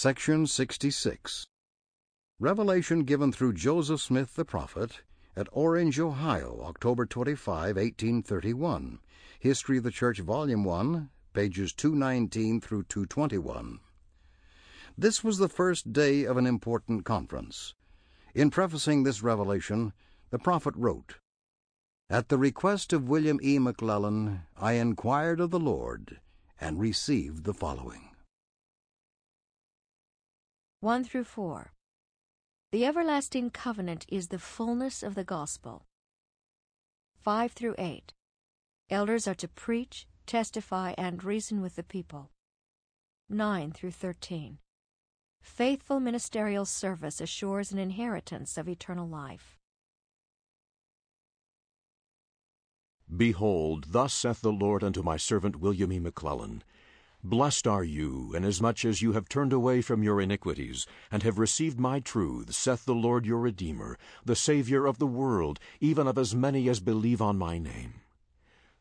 Section 66 Revelation given through Joseph Smith the prophet at Orange, Ohio, October 25, 1831. History of the Church, Volume 1, pages 219 through 221. This was the first day of an important conference. In prefacing this revelation, the prophet wrote, At the request of William E. McLellin, I inquired of the Lord and received the following. 1 through 4. The everlasting covenant is the fullness of the gospel. 5 through 8. Elders are to preach, testify, and reason with the people. 9 through 13. Faithful ministerial service assures an inheritance of eternal life. Behold, thus saith the Lord unto my servant William E. McLellin, Blessed are you, inasmuch as you have turned away from your iniquities, and have received my truth, saith the Lord your Redeemer, the Saviour of the world, even of as many as believe on my name.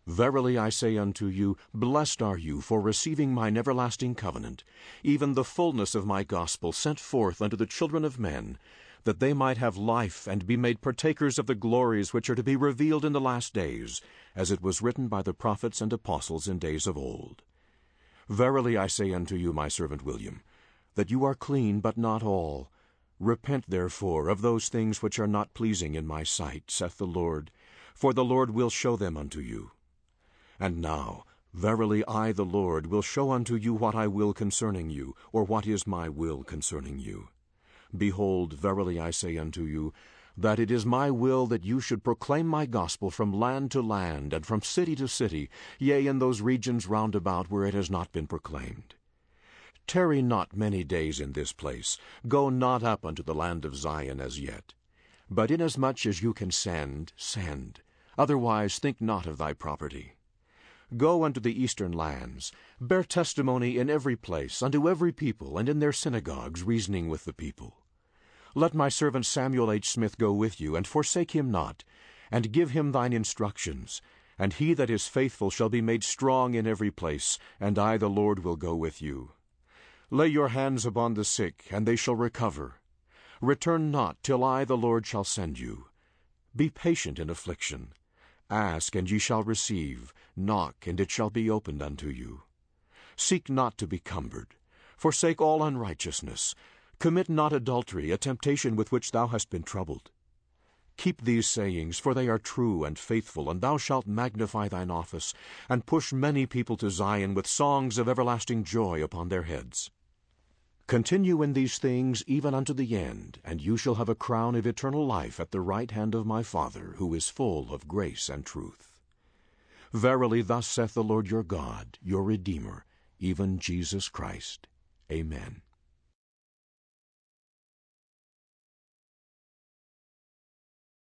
Verily I say unto you, Blessed are you for receiving mine everlasting covenant, even the fullness of my gospel sent forth unto the children of men, that they might have life and be made partakers of the glories which are to be revealed in the last days, as it was written by the prophets and apostles in days of old. Verily I say unto you, my servant William, that you are clean, but not all. Repent therefore of those things which are not pleasing in my sight, saith the Lord, for the Lord will show them unto you. And now, verily I, the Lord, will show unto you what I will concerning you, or what is my will concerning you. Behold, verily I say unto you, that it is my will that you should proclaim my gospel from land to land, and from city to city, yea, in those regions round about where it has not been proclaimed. Tarry not many days in this place, go not up unto the land of Zion as yet. But inasmuch as you can send, send. Otherwise think not of thy property. Go unto the eastern lands, bear testimony in every place, unto every people, and in their synagogues, reasoning with the people. Let my servant Samuel H. Smith go with you, and forsake him not, and give him thine instructions. And he that is faithful shall be made strong in every place, and I the Lord will go with you. Lay your hands upon the sick, and they shall recover. Return not till I the Lord shall send you. Be patient in affliction. Ask, and ye shall receive. Knock, and it shall be opened unto you. Seek not to be cumbered. Forsake all unrighteousness. Commit not adultery, a temptation with which thou hast been troubled. Keep these sayings, for they are true and faithful, and thou shalt magnify thine office, and push many people to Zion with songs of everlasting joy upon their heads. Continue in these things even unto the end, and you shall have a crown of eternal life at the right hand of my Father, who is full of grace and truth. Verily thus saith the Lord your God, your Redeemer, even Jesus Christ. Amen.